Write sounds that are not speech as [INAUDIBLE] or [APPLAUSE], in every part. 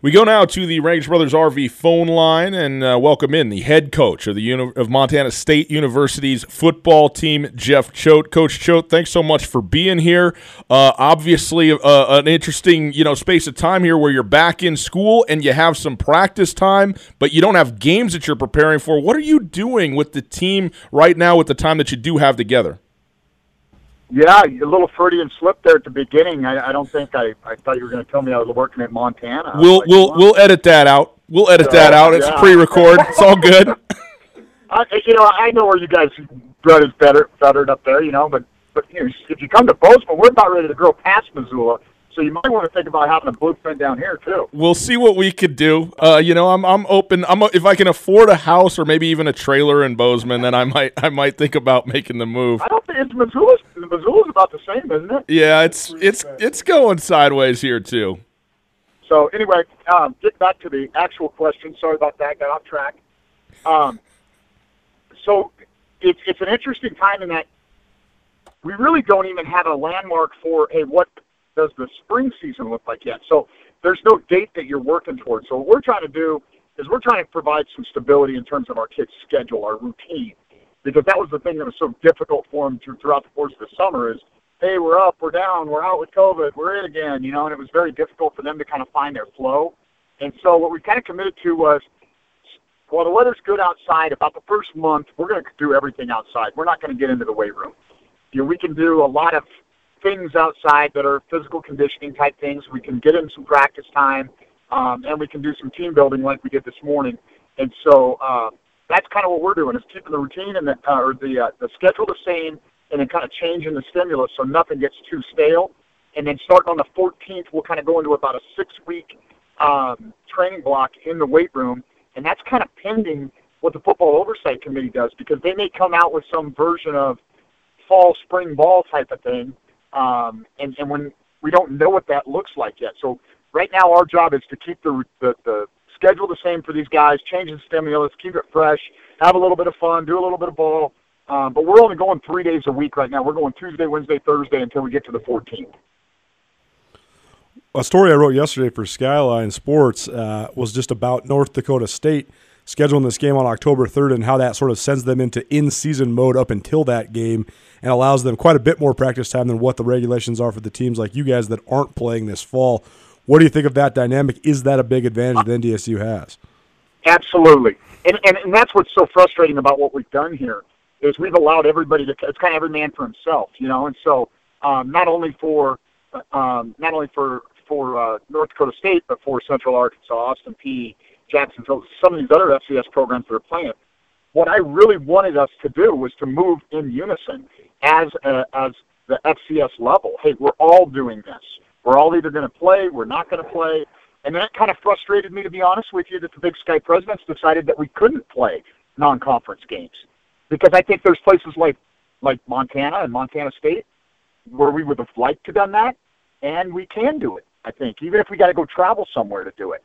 We go now to the Range Brothers RV phone line and uh, welcome in the head coach of the Uni- of Montana State University's football team, Jeff Choate. Coach Choate, thanks so much for being here. Uh, obviously, uh, an interesting you know space of time here where you're back in school and you have some practice time, but you don't have games that you're preparing for. What are you doing with the team right now with the time that you do have together? Yeah, a little Freudian slip there at the beginning. I, I don't think I, I thought you were going to tell me I was working at Montana. We'll like, we'll we'll edit that out. We'll edit so, that out. It's yeah. pre-record. It's all good. [LAUGHS] [LAUGHS] I, you know, I know where you guys bread is better fettered up there. You know, but but you know, if you come to Bozeman, we're about ready to grow past Missoula. So you might want to think about having a blueprint down here too. We'll see what we could do. Uh, you know, I'm I'm open. I'm if I can afford a house or maybe even a trailer in Bozeman, then I might I might think about making the move. I don't think it's Missoula's. Missoula's about the same, isn't it? Yeah, it's it's it's going sideways here too. So anyway, um, get back to the actual question. Sorry about that. Got off track. Um, so it's it's an interesting time in that we really don't even have a landmark for a what does the spring season look like yet? So there's no date that you're working towards. So what we're trying to do is we're trying to provide some stability in terms of our kids' schedule, our routine, because that was the thing that was so difficult for them throughout the course of the summer is, hey, we're up, we're down, we're out with COVID, we're in again, you know, and it was very difficult for them to kind of find their flow. And so what we kind of committed to was, while the weather's good outside, about the first month, we're going to do everything outside. We're not going to get into the weight room. You know, we can do a lot of things outside that are physical conditioning type things. We can get in some practice time, um, and we can do some team building like we did this morning. And so uh, that's kind of what we're doing is keeping the routine and the uh, or the uh, the schedule the same, and then kind of changing the stimulus so nothing gets too stale. And then starting on the 14th, we'll kind of go into about a six-week um, training block in the weight room, and that's kind of pending what the football oversight committee does because they may come out with some version of fall spring ball type of thing um, and, and when we don't know what that looks like yet. So right now our job is to keep the, the, the schedule the same for these guys, change the stimulus, keep it fresh, have a little bit of fun, do a little bit of ball. Um, but we're only going three days a week right now. We're going Tuesday, Wednesday, Thursday until we get to the 14th. A story I wrote yesterday for Skyline Sports uh, was just about North Dakota State scheduling this game on October 3rd and how that sort of sends them into in season mode up until that game and allows them quite a bit more practice time than what the regulations are for the teams like you guys that aren't playing this fall. What do you think of that dynamic? Is that a big advantage that NDSU has? Absolutely. And, and, and that's what's so frustrating about what we've done here is we've allowed everybody to, it's kind of every man for himself, you know, and so um, not only for, um, not only for, for uh, North Dakota State, but for Central Arkansas, Austin Peay, Jacksonville, some of these other FCS programs that are playing. What I really wanted us to do was to move in unison as a, as the FCS level. Hey, we're all doing this. We're all either going to play, we're not going to play, and that kind of frustrated me, to be honest with you, that the Big Sky presidents decided that we couldn't play non-conference games because I think there's places like like Montana and Montana State where we would have liked to done that, and we can do it. I think even if we got to go travel somewhere to do it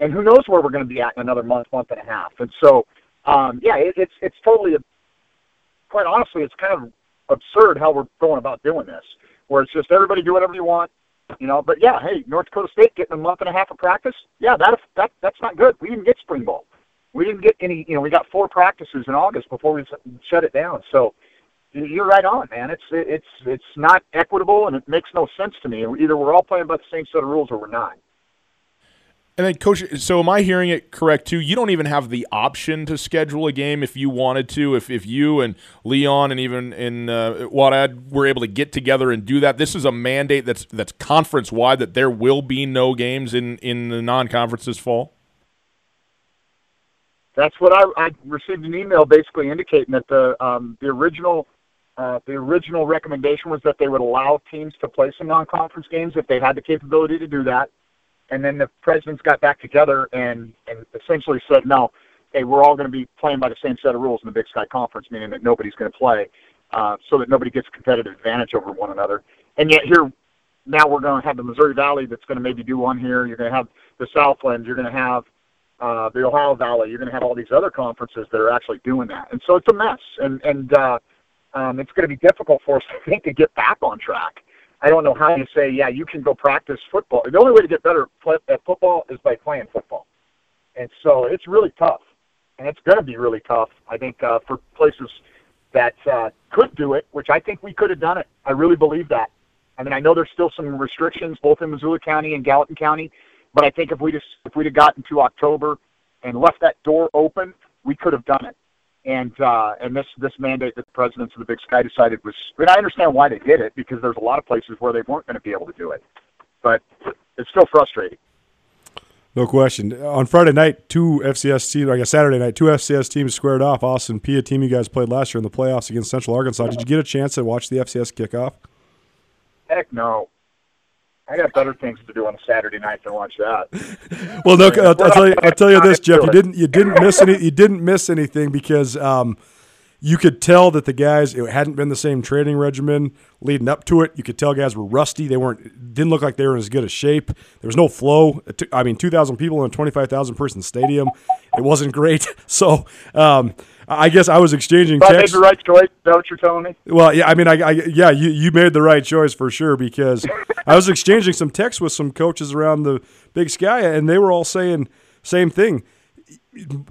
and who knows where we're going to be at in another month, month and a half. And so, um, yeah, it, it's it's totally, quite honestly, it's kind of absurd how we're going about doing this, where it's just everybody do whatever you want, you know. But yeah, hey, North Dakota State getting a month and a half of practice, yeah, that that that's not good. We didn't get spring ball. We didn't get any, you know, we got four practices in August before we shut it down. So you're right on, man. It's it's it's not equitable and it makes no sense to me. Either we're all playing by the same set of rules or we're not. And then, coach. So, am I hearing it correct too? You don't even have the option to schedule a game if you wanted to. If if you and Leon and even in uh, Wadad were able to get together and do that, this is a mandate that's that's conference wide that there will be no games in in the non conference this fall. That's what I, I received an email basically indicating that the um, the original uh, the original recommendation was that they would allow teams to play some non conference games if they had the capability to do that and then the presidents got back together and and essentially said, no, hey, we're all going to be playing by the same set of rules in the Big Sky Conference, meaning that nobody's going to play, uh, so that nobody gets competitive advantage over one another. And yet here, now we're going to have the Missouri Valley that's going to maybe do one here. You're going to have the Southland. You're going to have uh, the Ohio Valley. You're going to have all these other conferences that are actually doing that. And so it's a mess, and and uh, um, it's going to be difficult for us, I think, to get back on track. I don't know how you say, yeah, you can go practice football. The only way to get better at football is by playing football. And so it's really tough. And it's going to be really tough, I think, uh, for places that uh, could do it, which I think we could have done it. I really believe that. I mean, I know there's still some restrictions both in Missoula County and Gallatin County, but I think if we just if we'd have gotten to October and left that door open, we could have done it. And uh, and this this mandate that the presidents of the Big Sky decided was, I mean, I understand why they did it because there's a lot of places where they weren't going to be able to do it, but it's still frustrating. No question. On Friday night, two FCS teams, I guess Saturday night, two FCS teams squared off. Austin Peay, a team you guys played last year in the playoffs against Central Arkansas. Did you get a chance to watch the FCS kickoff? Heck no. I got better things to do on a Saturday night than watch that. well, no, I'll, I'll, tell you. I'll tell you this, Jeff. You didn't. You didn't miss any. You didn't miss anything because um, you could tell that the guys it hadn't been the same training regimen leading up to it. You could tell guys were rusty. They weren't didn't look like they were in as good a shape. There was no flow. I mean, two thousand people in a twenty five thousand person stadium. It wasn't great. [LAUGHS] So um, I guess I was exchanging. But texts. I made the right choice. Is that what you're telling me? Well, yeah. I mean, I, I yeah, you you made the right choice for sure because [LAUGHS] I was exchanging some texts with some coaches around the Big Sky, and they were all saying same thing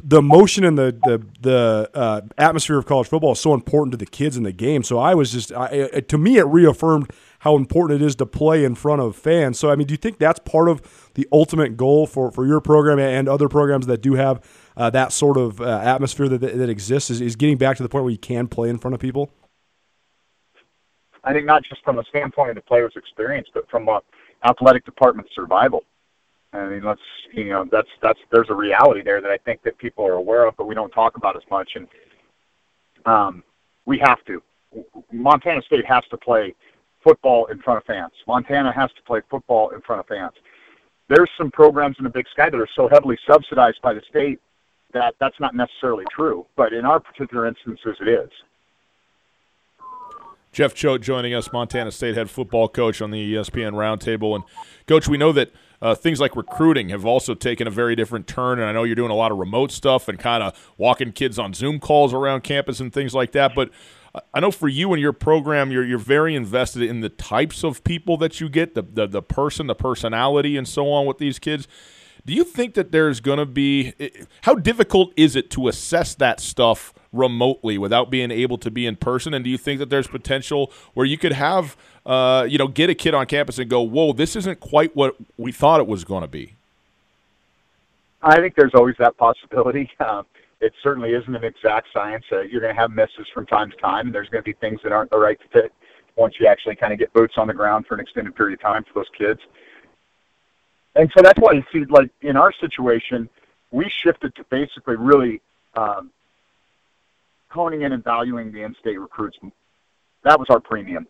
the emotion and the the the uh, atmosphere of college football is so important to the kids in the game. So I was just, I, to me, it reaffirmed how important it is to play in front of fans. So I mean, do you think that's part of the ultimate goal for, for your program and other programs that do have uh, that sort of uh, atmosphere that, that exists? Is, is getting back to the point where you can play in front of people? I think not just from a standpoint of the player's experience, but from a athletic department survival. I mean, let's you know that's that's there's a reality there that I think that people are aware of, but we don't talk about as much. And um, we have to. Montana State has to play football in front of fans. Montana has to play football in front of fans. There's some programs in the Big Sky that are so heavily subsidized by the state that that's not necessarily true. But in our particular instances, it is. Jeff Choate joining us, Montana State head football coach on the ESPN Roundtable. And, Coach, we know that uh, things like recruiting have also taken a very different turn. And I know you're doing a lot of remote stuff and kind of walking kids on Zoom calls around campus and things like that. But I know for you and your program, you're you're very invested in the types of people that you get, the the, the person, the personality, and so on with these kids. Do you think that there's going to be how difficult is it to assess that stuff remotely without being able to be in person? And do you think that there's potential where you could have uh, you know, get a kid on campus and go, whoa, this isn't quite what we thought it was going to be? I think there's always that possibility. Uh, [LAUGHS] it certainly isn't an exact science. Uh, you're going to have misses from time to time, and there's going to be things that aren't the right fit once you actually kind of get boots on the ground for an extended period of time for those kids. And so that's why you see, like in our situation, we shifted to basically really um, honing in and valuing the in-state recruits. That was our premium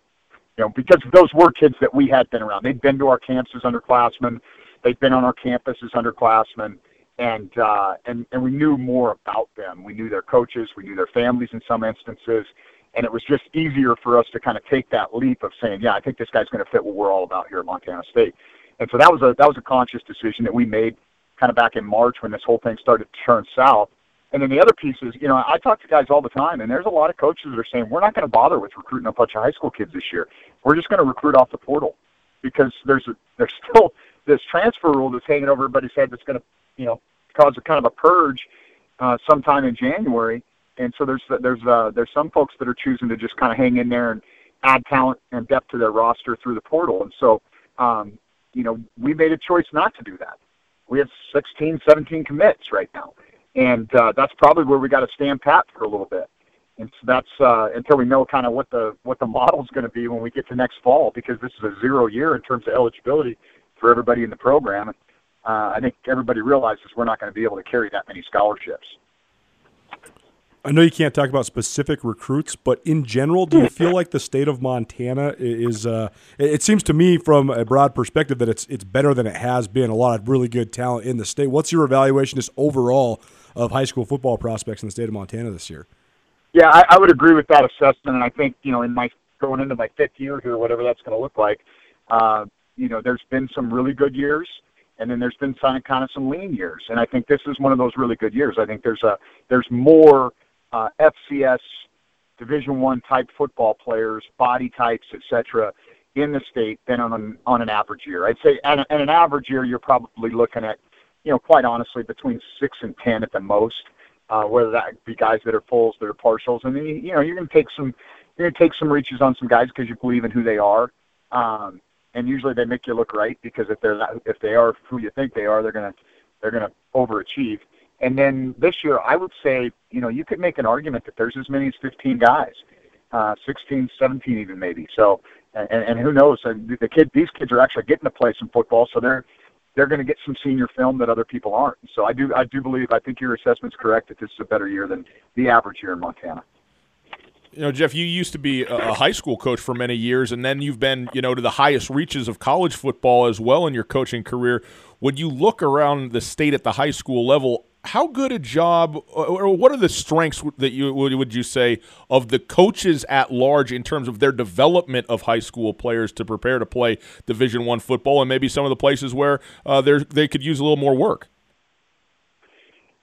you know, because those were kids that we had been around. They'd been to our camps as underclassmen. They'd been on our campus as underclassmen, and uh, and and we knew more about them. We knew their coaches. We knew their families in some instances, and it was just easier for us to kind of take that leap of saying, yeah, I think this guy's going to fit what we're all about here at Montana State. And so that was a that was a conscious decision that we made kind of back in March when this whole thing started to turn south and then the other piece is, you know, I talk to guys all the time, and there's a lot of coaches that are saying we're not going to bother with recruiting a bunch of high school kids this year. We're just going to recruit off the portal because there's a, there's [LAUGHS] still this transfer rule that's hanging over everybody's head that's going to, you know, cause a kind of a purge uh, sometime in January. And so there's there's uh, there's some folks that are choosing to just kind of hang in there and add talent and depth to their roster through the portal. And so, um, you know, we made a choice not to do that. We have 16, 17 commits right now and uh, that's probably where we got to stand pat for a little bit. And so that's uh, until we know kind of what the what the [LAUGHS] model is going to be when we get to next fall, because this is a zero year in terms of eligibility for everybody in the program. Uh, I think everybody realizes we're not going to be able to carry that many scholarships. I know you can't talk about specific recruits, but in general, do you [LAUGHS] feel like the state of Montana is? Uh, it seems to me, from a broad perspective, that it's it's better than it has been. A lot of really good talent in the state. What's your evaluation, just overall, of high school football prospects in the state of Montana this year. Yeah, I, I would agree with that assessment, and I think you know, in my going into my fifth year here, whatever that's going to look like, uh, you know, there's been some really good years, and then there's been some kind of some lean years, and I think this is one of those really good years. I think there's a there's more uh, FCS Division One type football players, body types, etc., in the state than on an, on an average year. I'd say, and, an average year, you're probably looking at, you know, quite honestly, between six and ten at the most. Uh, whether that be guys that are fulls, that are partials, and then you, you know you're going to take some, you're going to take some reaches on some guys because you believe in who they are. Um, and usually they make you look right because if they're not, if they are who you think they are, they're gonna they're gonna overachieve. And then this year, I would say, you know, you could make an argument that there's as many as 15 guys, uh, 16, 17 even maybe. So, and, and who knows? The kid, these kids are actually getting to play some football, so they're they're going to get some senior film that other people aren't. So I do I do believe I think your assessment's correct that this is a better year than the average year in Montana you know, Jeff, you used to be a high school coach for many years, and then you've been, you know, to the highest reaches of college football as well in your coaching career. When you look around the state at the high school level, how good a job, or what are the strengths that you would you say of the coaches at large in terms of their development of high school players to prepare to play Division One football, and maybe some of the places where uh, they could use a little more work?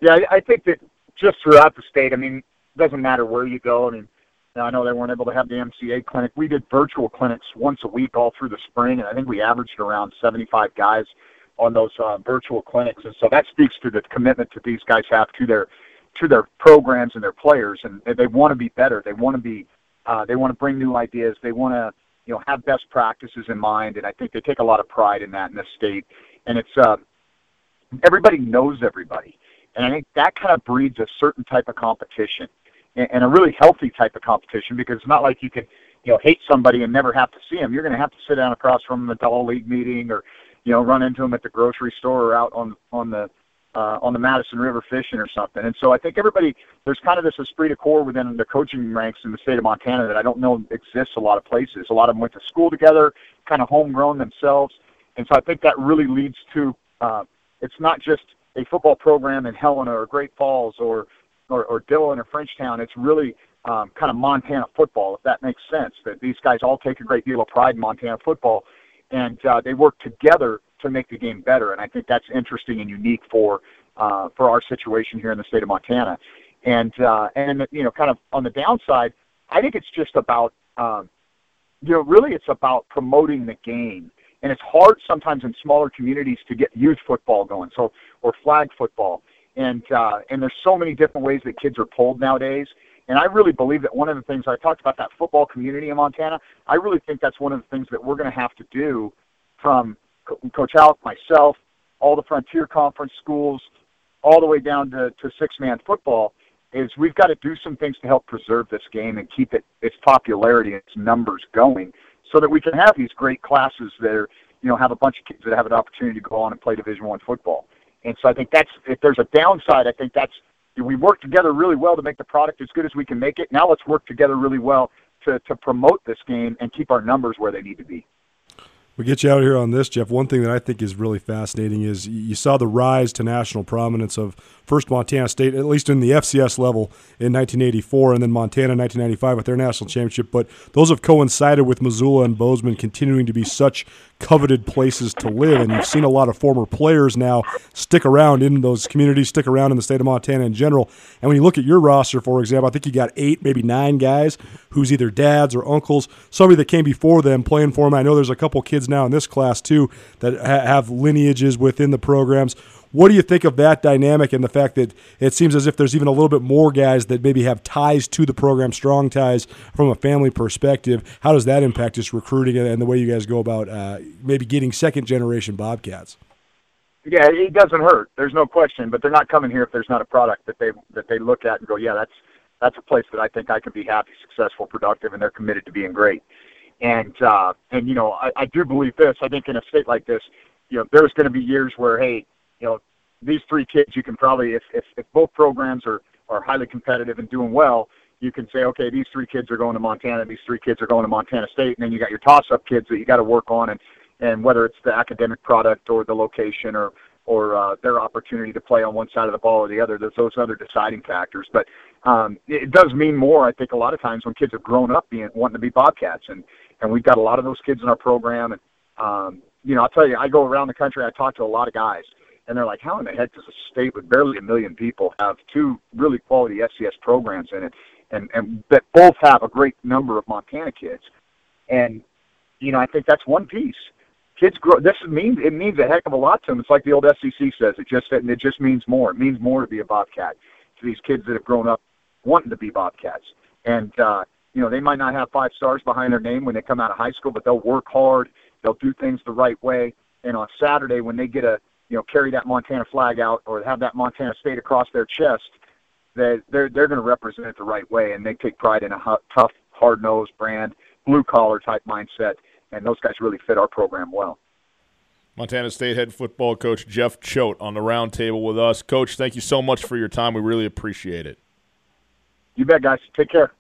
Yeah, I think that just throughout the state, I mean, it doesn't matter where you go. I mean I know they weren't able to have the MCA clinic. We did virtual clinics once a week all through the spring, and I think we averaged around 75 guys on those uh, virtual clinics. And so that speaks to the commitment that these guys have to their to their programs and their players, and they want to be better. They want to be uh, they want to bring new ideas. They want to you know have best practices in mind, and I think they take a lot of pride in that in this state. And it's uh, everybody knows everybody, and I think that kind of breeds a certain type of competition and a really healthy type of competition because it's not like you can, you know, hate somebody and never have to see them. You're going to have to sit down across from them at the all league meeting or, you know, run into them at the grocery store or out on on the uh, on the Madison River fishing or something. And so I think everybody there's kind of this esprit de corps within the coaching ranks in the state of Montana that I don't know exists a lot of places. A lot of them went to school together, kind of homegrown themselves, and so I think that really leads to uh, it's not just a football program in Helena or Great Falls or or, or Dillon or Frenchtown. It's really um, kind of Montana football, if that makes sense. That these guys all take a great deal of pride in Montana football, and uh, they work together to make the game better. And I think that's interesting and unique for uh, for our situation here in the state of Montana. And uh, and you know, kind of on the downside, I think it's just about um, you know, really it's about promoting the game. And it's hard sometimes in smaller communities to get youth football going, so or flag football and uh, and there's so many different ways that kids are pulled nowadays. And I really believe that one of the things I talked about that football community in Montana. I really think that's one of the things that we're going to have to do from Coach Alec, myself, all the Frontier Conference schools, all the way down to, to six-man football. Is we've got to do some things to help preserve this game and keep it its popularity and its numbers going, so that we can have these great classes that are, you know, have a bunch of kids that have an opportunity to go on and play Division One football. And so I think that's if there's a downside, I think that's we work together really well to make the product as good as we can make it. Now let's work together really well to to promote this game and keep our numbers where they need to be we get you out here on this, Jeff. One thing that I think is really fascinating is you saw the rise to national prominence of first Montana State, at least in the FCS level, in 1984, and then Montana in 1995 with their national championship. But those have coincided with Missoula and Bozeman continuing to be such coveted places to live. And you've seen a lot of former players now stick around in those communities, stick around in the state of Montana in general. And when you look at your roster, for example, I think you got eight, maybe nine guys who's either dads or uncles, somebody that came before them playing for them. I know there's a couple kids now in this class too that ha- have lineages within the programs. What do you think of that dynamic and the fact that it seems as if there's even a little bit more guys that maybe have ties to the program, strong ties from a family perspective? How does that impact just recruiting and the way you guys go about uh, maybe getting second generation Bobcats? Yeah, it doesn't hurt. There's no question, but they're not coming here if there's not a product that they that they look at and go, yeah, that's that's a place that I think I can be happy, successful, productive, and they're committed to being great. And uh, and you know, I, I do believe this. I think in a state like this, you know, there's going to be years where, hey, you know, these three kids, you can probably, if if, if both programs are are highly competitive and doing well, you can say, okay, these three kids are going to Montana, these three kids are going to Montana State, and then you got your toss-up kids that you got to work on, and and whether it's the academic product or the location or or uh, their opportunity to play on one side of the ball or the other, there's those other deciding factors. But um, it does mean more, I think, a lot of times when kids have grown up being wanting to be Bobcats, and and we've got a lot of those kids in our program. And um, you know, I'll tell you, I go around the country, I talk to a lot of guys, and they're like, "How in the heck does a state with barely a million people have two really quality FCS programs in it, and and that both have a great number of Montana kids?" And you know, I think that's one piece. Kids grow. This means it means a heck of a lot to them. It's like the old SEC says. It just it just means more. It means more to be a Bobcat to these kids that have grown up wanting to be Bobcats. And uh, you know, they might not have five stars behind their name when they come out of high school, but they'll work hard. They'll do things the right way. And on Saturday, when they get a you know carry that Montana flag out or have that Montana state across their chest, that they're they're going to represent it the right way, and they take pride in a tough, hard nosed brand, blue collar type mindset and those guys really fit our program well. Montana State head football coach Jeff Choate on the roundtable with us. Coach, thank you so much for your time. We really appreciate it. You bet, guys. Take care.